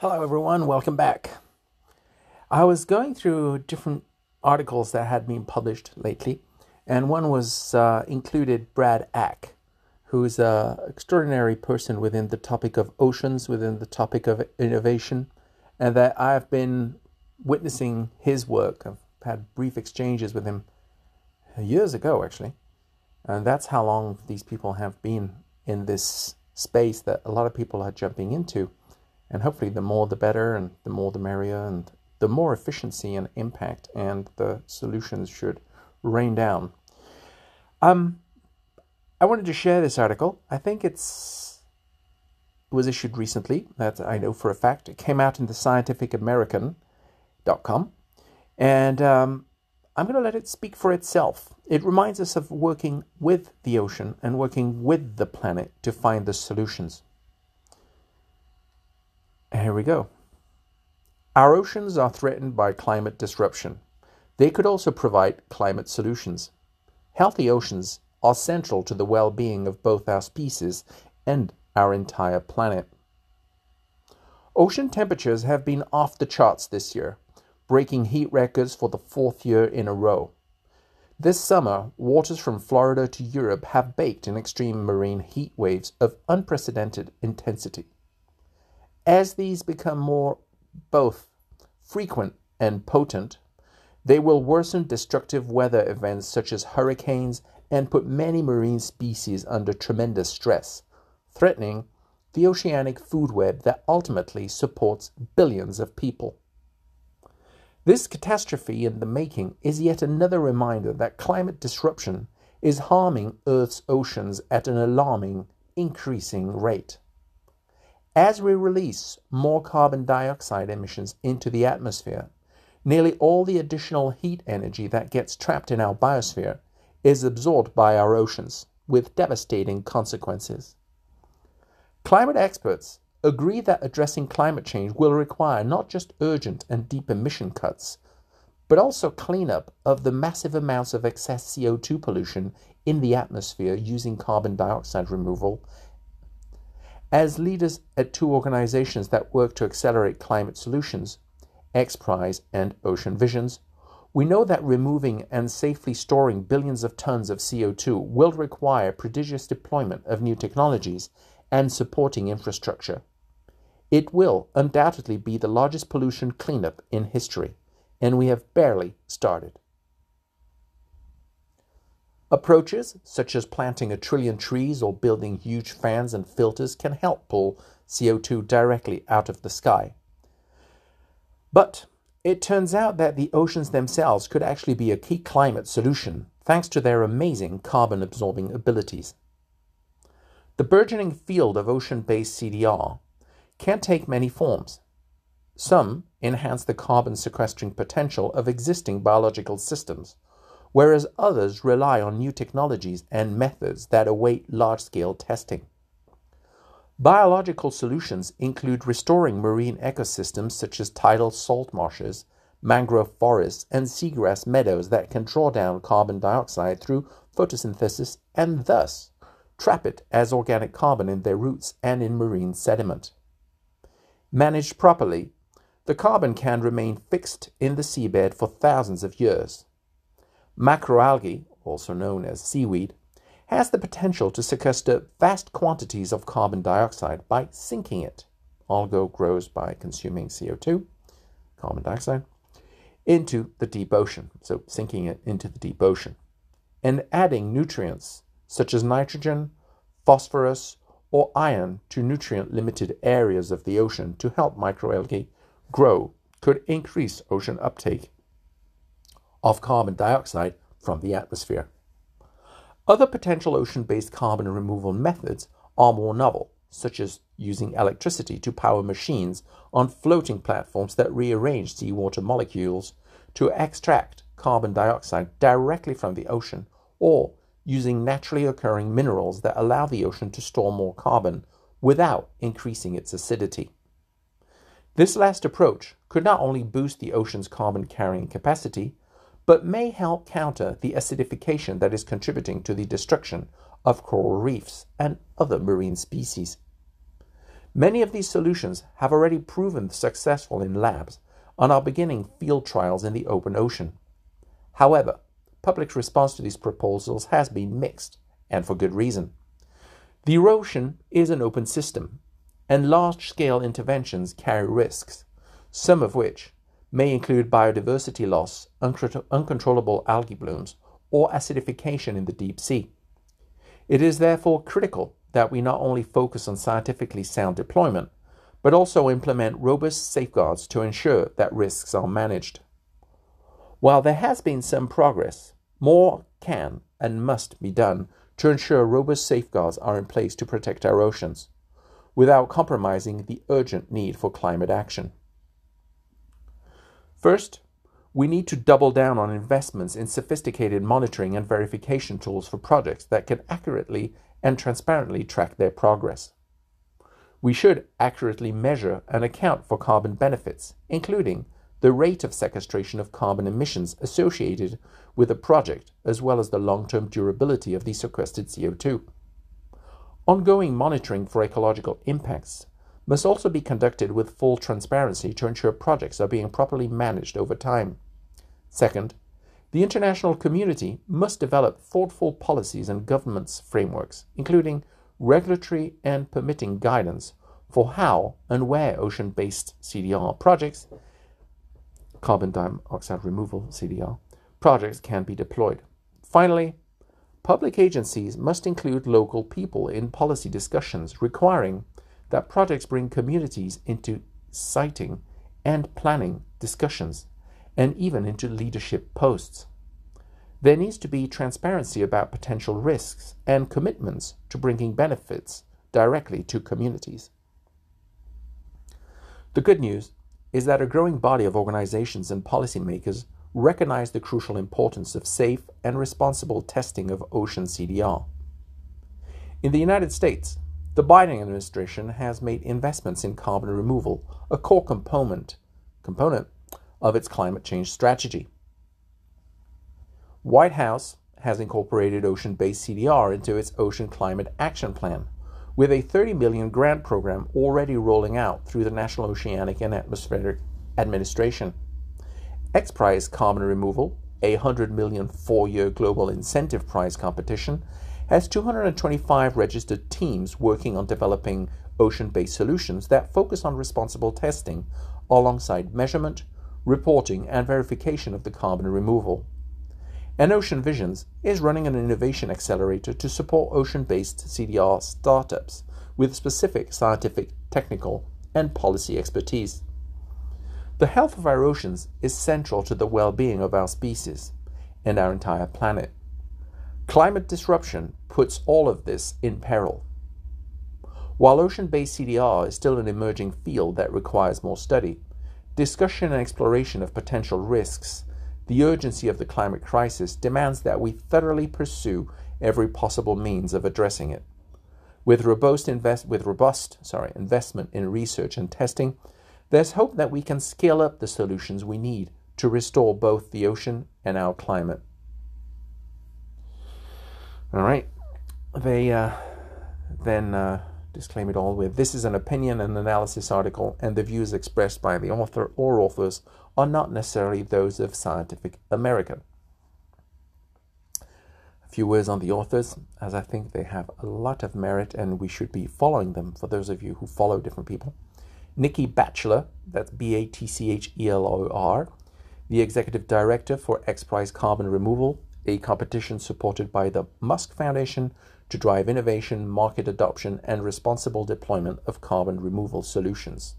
Hello, everyone. Welcome back. I was going through different articles that had been published lately, and one was uh, included Brad Ack, who is an extraordinary person within the topic of oceans, within the topic of innovation, and that I've been witnessing his work. I've had brief exchanges with him years ago, actually, and that's how long these people have been in this space that a lot of people are jumping into and hopefully, the more the better, and the more the merrier, and the more efficiency and impact, and the solutions should rain down. Um, I wanted to share this article. I think it's it was issued recently. That I know for a fact. It came out in the scientificamerican.com. And um, I'm going to let it speak for itself. It reminds us of working with the ocean and working with the planet to find the solutions. Here we go. Our oceans are threatened by climate disruption. They could also provide climate solutions. Healthy oceans are central to the well being of both our species and our entire planet. Ocean temperatures have been off the charts this year, breaking heat records for the fourth year in a row. This summer, waters from Florida to Europe have baked in extreme marine heat waves of unprecedented intensity. As these become more both frequent and potent, they will worsen destructive weather events such as hurricanes and put many marine species under tremendous stress, threatening the oceanic food web that ultimately supports billions of people. This catastrophe in the making is yet another reminder that climate disruption is harming Earth's oceans at an alarming, increasing rate. As we release more carbon dioxide emissions into the atmosphere, nearly all the additional heat energy that gets trapped in our biosphere is absorbed by our oceans, with devastating consequences. Climate experts agree that addressing climate change will require not just urgent and deep emission cuts, but also cleanup of the massive amounts of excess CO2 pollution in the atmosphere using carbon dioxide removal as leaders at two organizations that work to accelerate climate solutions, XPRIZE and Ocean Visions, we know that removing and safely storing billions of tons of CO2 will require prodigious deployment of new technologies and supporting infrastructure. It will undoubtedly be the largest pollution cleanup in history, and we have barely started. Approaches, such as planting a trillion trees or building huge fans and filters, can help pull CO2 directly out of the sky. But it turns out that the oceans themselves could actually be a key climate solution thanks to their amazing carbon absorbing abilities. The burgeoning field of ocean based CDR can take many forms. Some enhance the carbon sequestering potential of existing biological systems whereas others rely on new technologies and methods that await large scale testing. Biological solutions include restoring marine ecosystems such as tidal salt marshes, mangrove forests, and seagrass meadows that can draw down carbon dioxide through photosynthesis and thus trap it as organic carbon in their roots and in marine sediment. Managed properly, the carbon can remain fixed in the seabed for thousands of years. Macroalgae, also known as seaweed, has the potential to sequester vast quantities of carbon dioxide by sinking it. Algo grows by consuming CO2, carbon dioxide, into the deep ocean, so sinking it into the deep ocean, and adding nutrients such as nitrogen, phosphorus, or iron to nutrient limited areas of the ocean to help microalgae grow could increase ocean uptake of carbon dioxide from the atmosphere. Other potential ocean based carbon removal methods are more novel, such as using electricity to power machines on floating platforms that rearrange seawater molecules to extract carbon dioxide directly from the ocean, or using naturally occurring minerals that allow the ocean to store more carbon without increasing its acidity. This last approach could not only boost the ocean's carbon carrying capacity, but may help counter the acidification that is contributing to the destruction of coral reefs and other marine species. Many of these solutions have already proven successful in labs and are beginning field trials in the open ocean. However, public response to these proposals has been mixed, and for good reason. The ocean is an open system, and large scale interventions carry risks, some of which may include biodiversity loss, uncontrollable algae blooms, or acidification in the deep sea. It is therefore critical that we not only focus on scientifically sound deployment, but also implement robust safeguards to ensure that risks are managed. While there has been some progress, more can and must be done to ensure robust safeguards are in place to protect our oceans, without compromising the urgent need for climate action. First, we need to double down on investments in sophisticated monitoring and verification tools for projects that can accurately and transparently track their progress. We should accurately measure and account for carbon benefits, including the rate of sequestration of carbon emissions associated with a project, as well as the long term durability of the sequestered CO2. Ongoing monitoring for ecological impacts must also be conducted with full transparency to ensure projects are being properly managed over time. Second, the international community must develop thoughtful policies and governance frameworks, including regulatory and permitting guidance for how and where ocean based CDR projects, carbon dioxide removal CDR, projects can be deployed. Finally, public agencies must include local people in policy discussions, requiring that projects bring communities into siting and planning discussions and even into leadership posts. There needs to be transparency about potential risks and commitments to bringing benefits directly to communities. The good news is that a growing body of organizations and policymakers recognize the crucial importance of safe and responsible testing of ocean CDR. In the United States, the Biden administration has made investments in carbon removal a core component, component of its climate change strategy. White House has incorporated ocean-based CDR into its Ocean Climate Action Plan, with a 30 million grant program already rolling out through the National Oceanic and Atmospheric Administration. XPRIZE Carbon Removal, a 100 million four-year global incentive prize competition, has 225 registered teams working on developing ocean-based solutions that focus on responsible testing alongside measurement, reporting, and verification of the carbon removal. And Ocean Visions is running an innovation accelerator to support ocean based CDR startups with specific scientific, technical, and policy expertise. The health of our oceans is central to the well being of our species and our entire planet. Climate disruption puts all of this in peril. While ocean based CDR is still an emerging field that requires more study, discussion and exploration of potential risks, the urgency of the climate crisis demands that we thoroughly pursue every possible means of addressing it. With robust, invest, with robust sorry, investment in research and testing, there's hope that we can scale up the solutions we need to restore both the ocean and our climate. All right. They uh, then uh, disclaim it all with this is an opinion and analysis article, and the views expressed by the author or authors are not necessarily those of Scientific American. A few words on the authors, as I think they have a lot of merit and we should be following them for those of you who follow different people. Nikki Batchelor, that's B A T C H E L O R, the executive director for XPRIZE Carbon Removal, a competition supported by the Musk Foundation to drive innovation, market adoption, and responsible deployment of carbon removal solutions.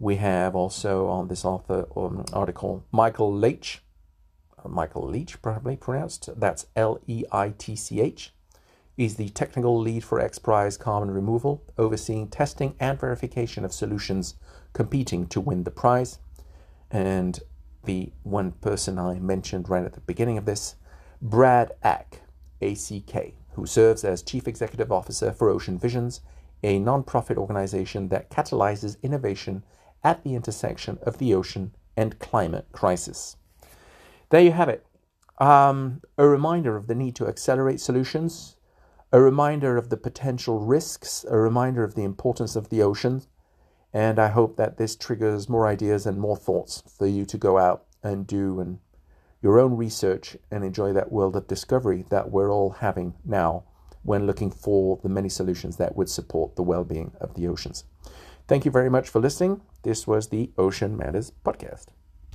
We have also on this author um, article Michael Leitch, uh, Michael Leitch, probably pronounced. That's L E I T C H. Is the technical lead for XPRIZE Carbon Removal, overseeing testing and verification of solutions competing to win the prize. And the one person I mentioned right at the beginning of this, Brad Ack, ACK who serves as Chief Executive Officer for Ocean Visions, a nonprofit organization that catalyzes innovation at the intersection of the ocean and climate crisis. There you have it. Um, a reminder of the need to accelerate solutions a reminder of the potential risks, a reminder of the importance of the ocean. And I hope that this triggers more ideas and more thoughts for you to go out and do and your own research and enjoy that world of discovery that we're all having now when looking for the many solutions that would support the well being of the oceans. Thank you very much for listening. This was the Ocean Matters Podcast.